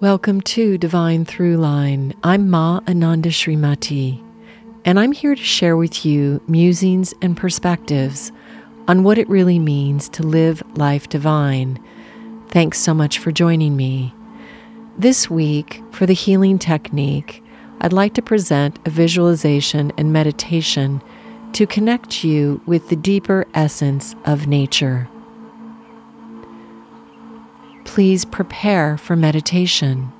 Welcome to Divine Throughline. I'm Ma Ananda Srimati, and I'm here to share with you musings and perspectives on what it really means to live life divine. Thanks so much for joining me. This week, for the healing technique, I'd like to present a visualization and meditation to connect you with the deeper essence of nature please prepare for meditation.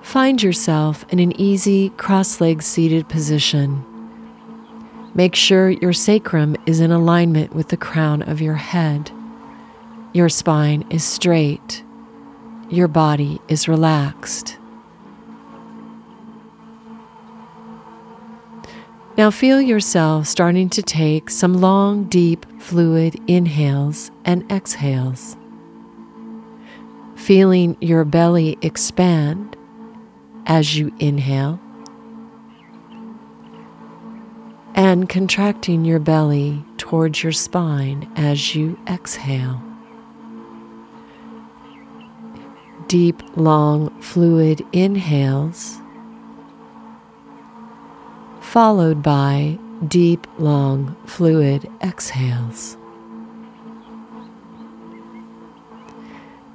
Find yourself in an easy cross legged seated position. Make sure your sacrum is in alignment with the crown of your head. Your spine is straight. Your body is relaxed. Now feel yourself starting to take some long, deep, fluid inhales and exhales. Feeling your belly expand as you inhale and contracting your belly towards your spine as you exhale. Deep, long, fluid inhales followed by deep, long, fluid exhales.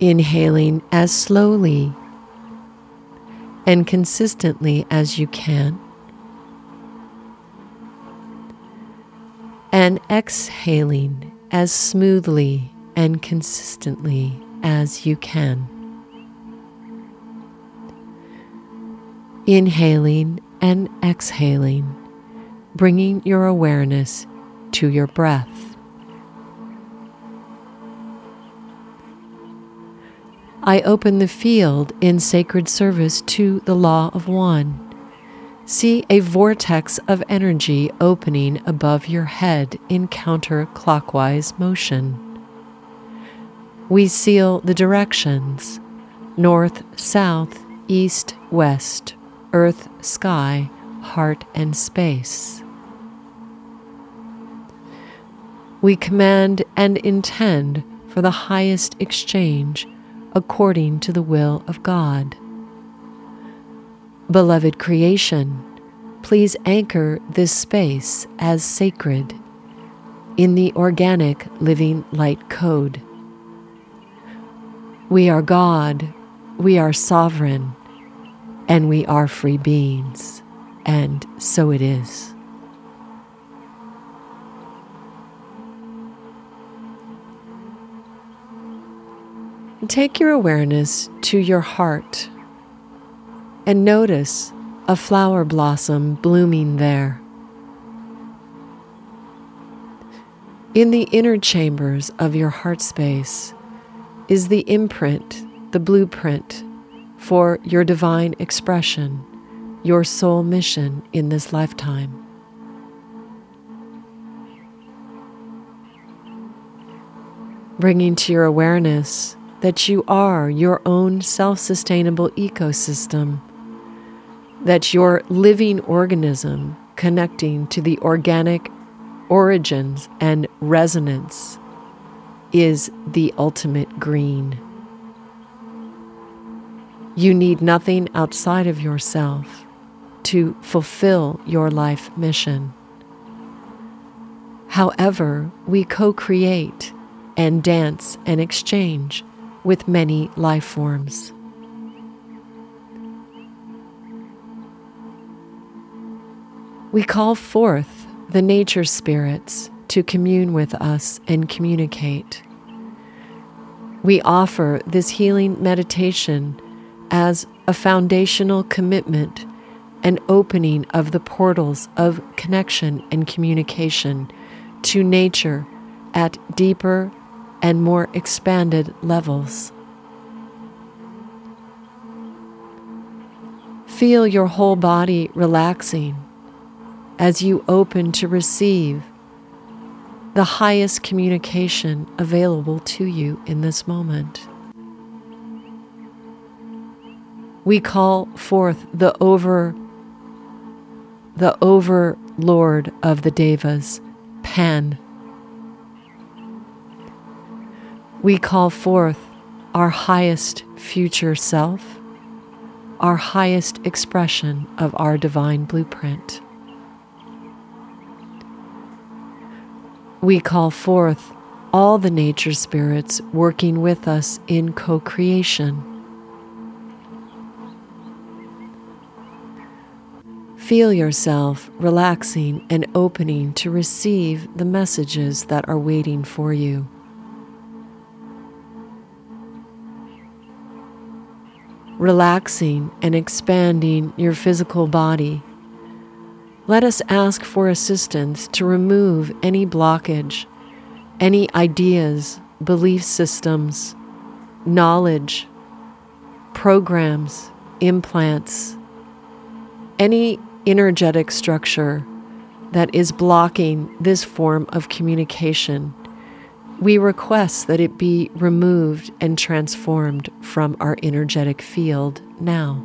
Inhaling as slowly and consistently as you can. And exhaling as smoothly and consistently as you can. Inhaling and exhaling, bringing your awareness to your breath. I open the field in sacred service to the law of one. See a vortex of energy opening above your head in counterclockwise motion. We seal the directions north, south, east, west, earth, sky, heart, and space. We command and intend for the highest exchange according to the will of God. Beloved creation, please anchor this space as sacred in the organic living light code. We are God, we are sovereign, and we are free beings, and so it is. Take your awareness to your heart and notice a flower blossom blooming there. In the inner chambers of your heart space is the imprint, the blueprint for your divine expression, your soul mission in this lifetime. Bringing to your awareness that you are your own self sustainable ecosystem, that your living organism connecting to the organic origins and resonance is the ultimate green. You need nothing outside of yourself to fulfill your life mission. However, we co create and dance and exchange with many life forms. We call forth the nature spirits to commune with us and communicate. We offer this healing meditation as a foundational commitment an opening of the portals of connection and communication to nature at deeper and more expanded levels. Feel your whole body relaxing as you open to receive the highest communication available to you in this moment. We call forth the over the overlord of the devas pan We call forth our highest future self, our highest expression of our divine blueprint. We call forth all the nature spirits working with us in co creation. Feel yourself relaxing and opening to receive the messages that are waiting for you. Relaxing and expanding your physical body, let us ask for assistance to remove any blockage, any ideas, belief systems, knowledge, programs, implants, any energetic structure that is blocking this form of communication, we request that it be removed and transformed from our energetic field now.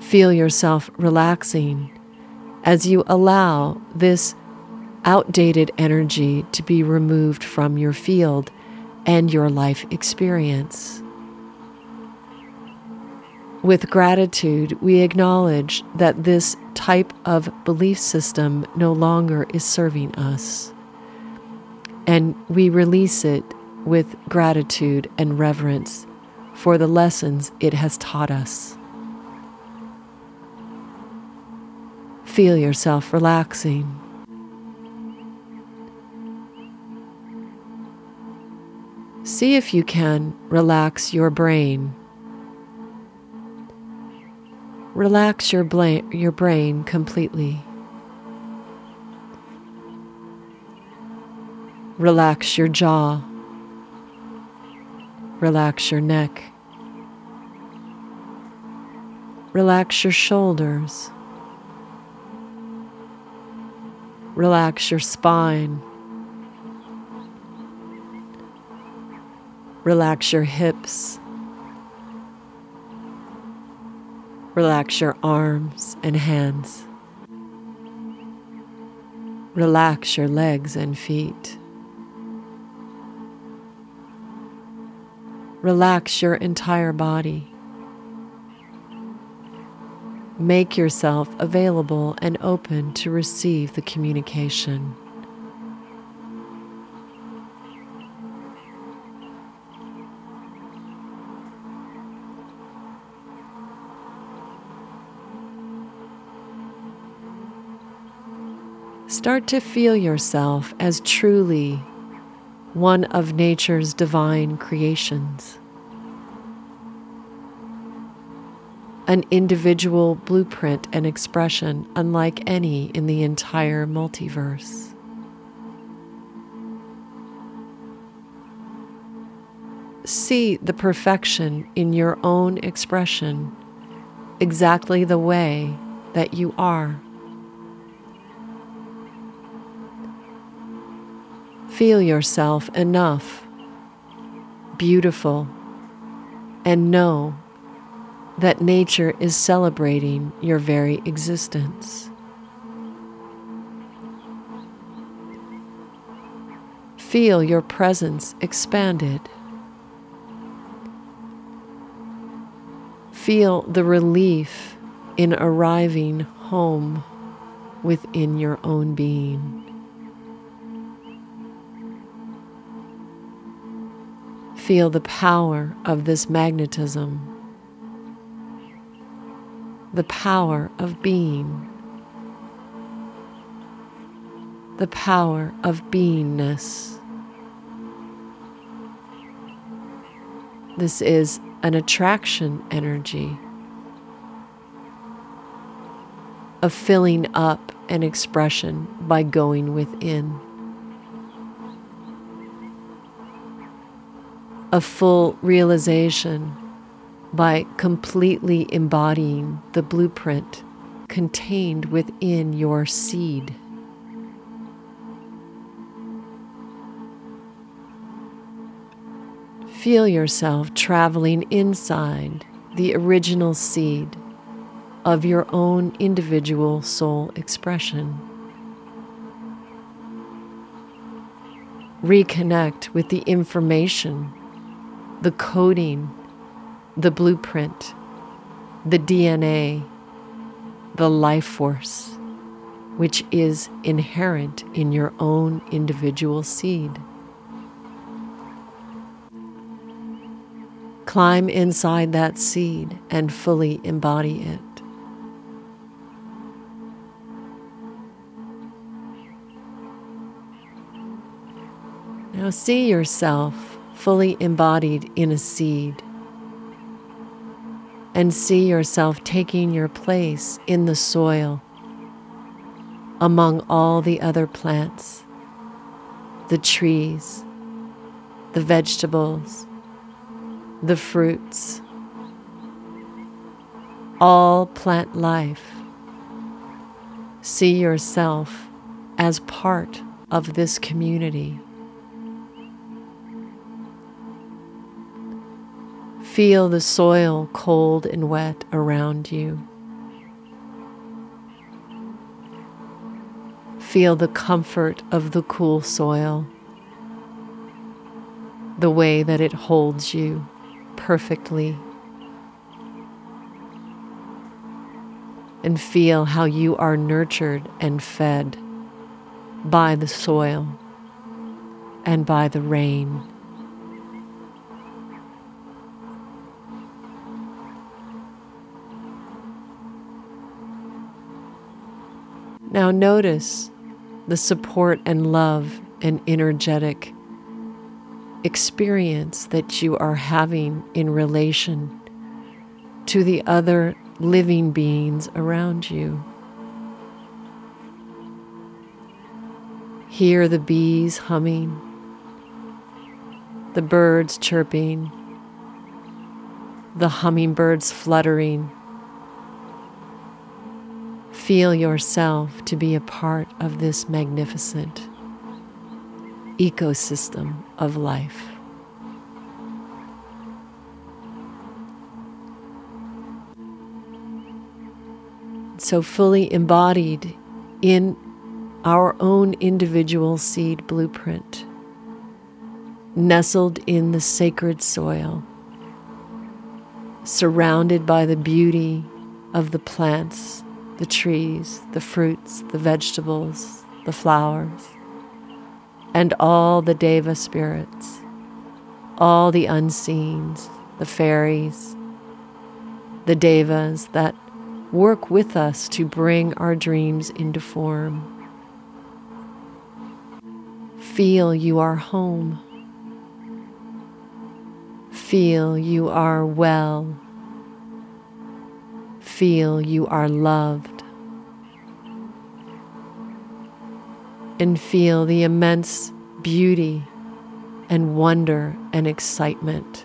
Feel yourself relaxing as you allow this outdated energy to be removed from your field and your life experience. With gratitude, we acknowledge that this type of belief system no longer is serving us. And we release it with gratitude and reverence for the lessons it has taught us. Feel yourself relaxing. See if you can relax your brain Relax your, bla- your brain completely. Relax your jaw. Relax your neck. Relax your shoulders. Relax your spine. Relax your hips. Relax your arms and hands. Relax your legs and feet. Relax your entire body. Make yourself available and open to receive the communication. Start to feel yourself as truly one of nature's divine creations. An individual blueprint and expression unlike any in the entire multiverse. See the perfection in your own expression exactly the way that you are. Feel yourself enough, beautiful, and know that nature is celebrating your very existence. Feel your presence expanded. Feel the relief in arriving home within your own being. Feel the power of this magnetism, the power of being, the power of beingness. This is an attraction energy of filling up an expression by going within. A full realization by completely embodying the blueprint contained within your seed. Feel yourself traveling inside the original seed of your own individual soul expression. reconnect with the information, the coding, the blueprint, the DNA, the life force, which is inherent in your own individual seed. Climb inside that seed and fully embody it. Now see yourself fully embodied in a seed and see yourself taking your place in the soil among all the other plants, the trees, the vegetables, the fruits, all plant life. See yourself as part of this community. Feel the soil cold and wet around you. Feel the comfort of the cool soil, the way that it holds you perfectly. And feel how you are nurtured and fed by the soil and by the rain. Now notice the support and love and energetic experience that you are having in relation to the other living beings around you. Hear the bees humming, the birds chirping, the hummingbirds fluttering. Feel yourself to be a part of this magnificent ecosystem of life. So, fully embodied in our own individual seed blueprint, nestled in the sacred soil, surrounded by the beauty of the plants, the trees, the fruits, the vegetables, the flowers and all the Deva spirits, all the unseens, the fairies, the Devas that work with us to bring our dreams into form. Feel you are home. Feel you are well. Feel you are loved. and feel the immense beauty and wonder and excitement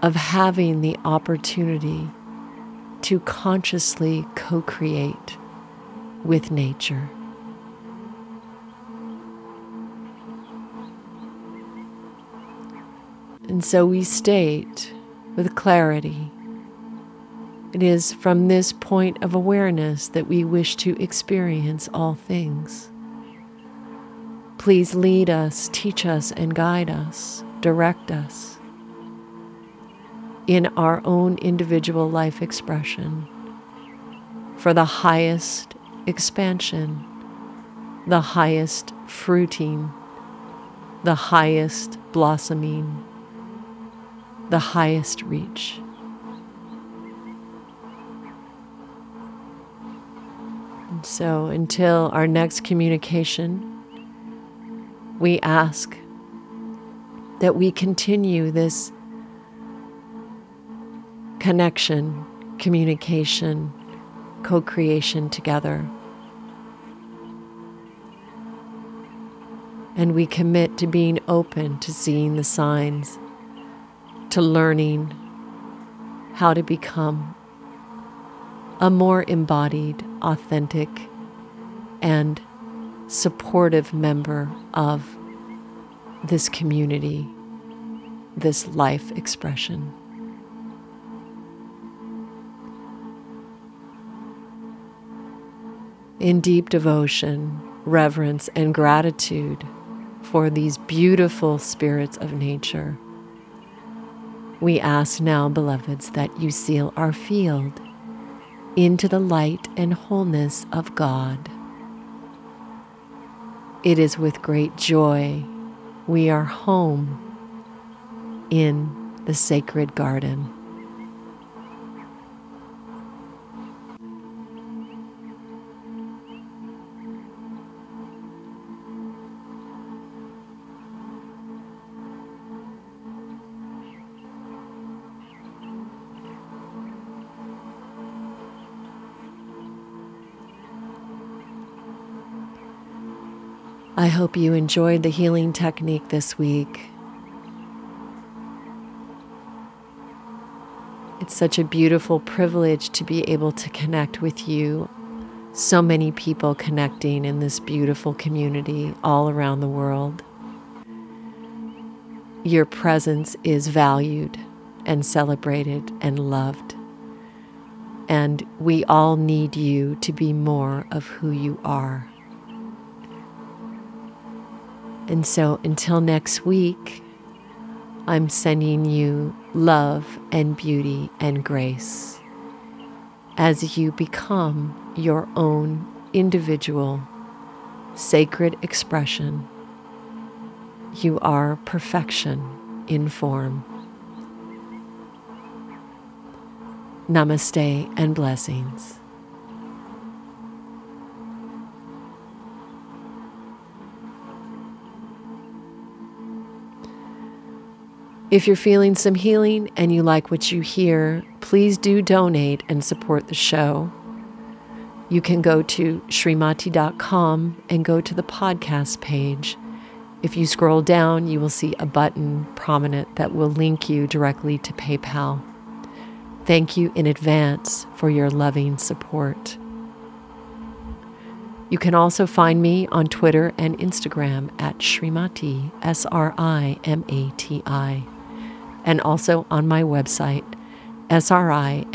of having the opportunity to consciously co create with nature. And so we state with clarity it is from this point of awareness that we wish to experience all things. Please lead us, teach us, and guide us, direct us in our own individual life expression for the highest expansion, the highest fruiting, the highest blossoming, the highest reach. So until our next communication, we ask that we continue this connection, communication, co creation together. And we commit to being open to seeing the signs, to learning how to become a more embodied, authentic, and supportive member of this community, this life expression. In deep devotion, reverence and gratitude for these beautiful spirits of nature. We ask now, beloveds, that you seal our field into the light and wholeness of God. It is with great joy we are home in the sacred garden. I hope you enjoyed the healing technique this week. It's such a beautiful privilege to be able to connect with you. So many people connecting in this beautiful community all around the world. Your presence is valued and celebrated and loved. And we all need you to be more of who you are. And so until next week, I'm sending you love and beauty and grace as you become your own individual sacred expression. You are perfection in form. Namaste and blessings. If you're feeling some healing and you like what you hear, please do donate and support the show. You can go to srimati.com and go to the podcast page. If you scroll down, you will see a button prominent that will link you directly to PayPal. Thank you in advance for your loving support. You can also find me on Twitter and Instagram at Srimati, S R I M A T I and also on my website, srimati.com.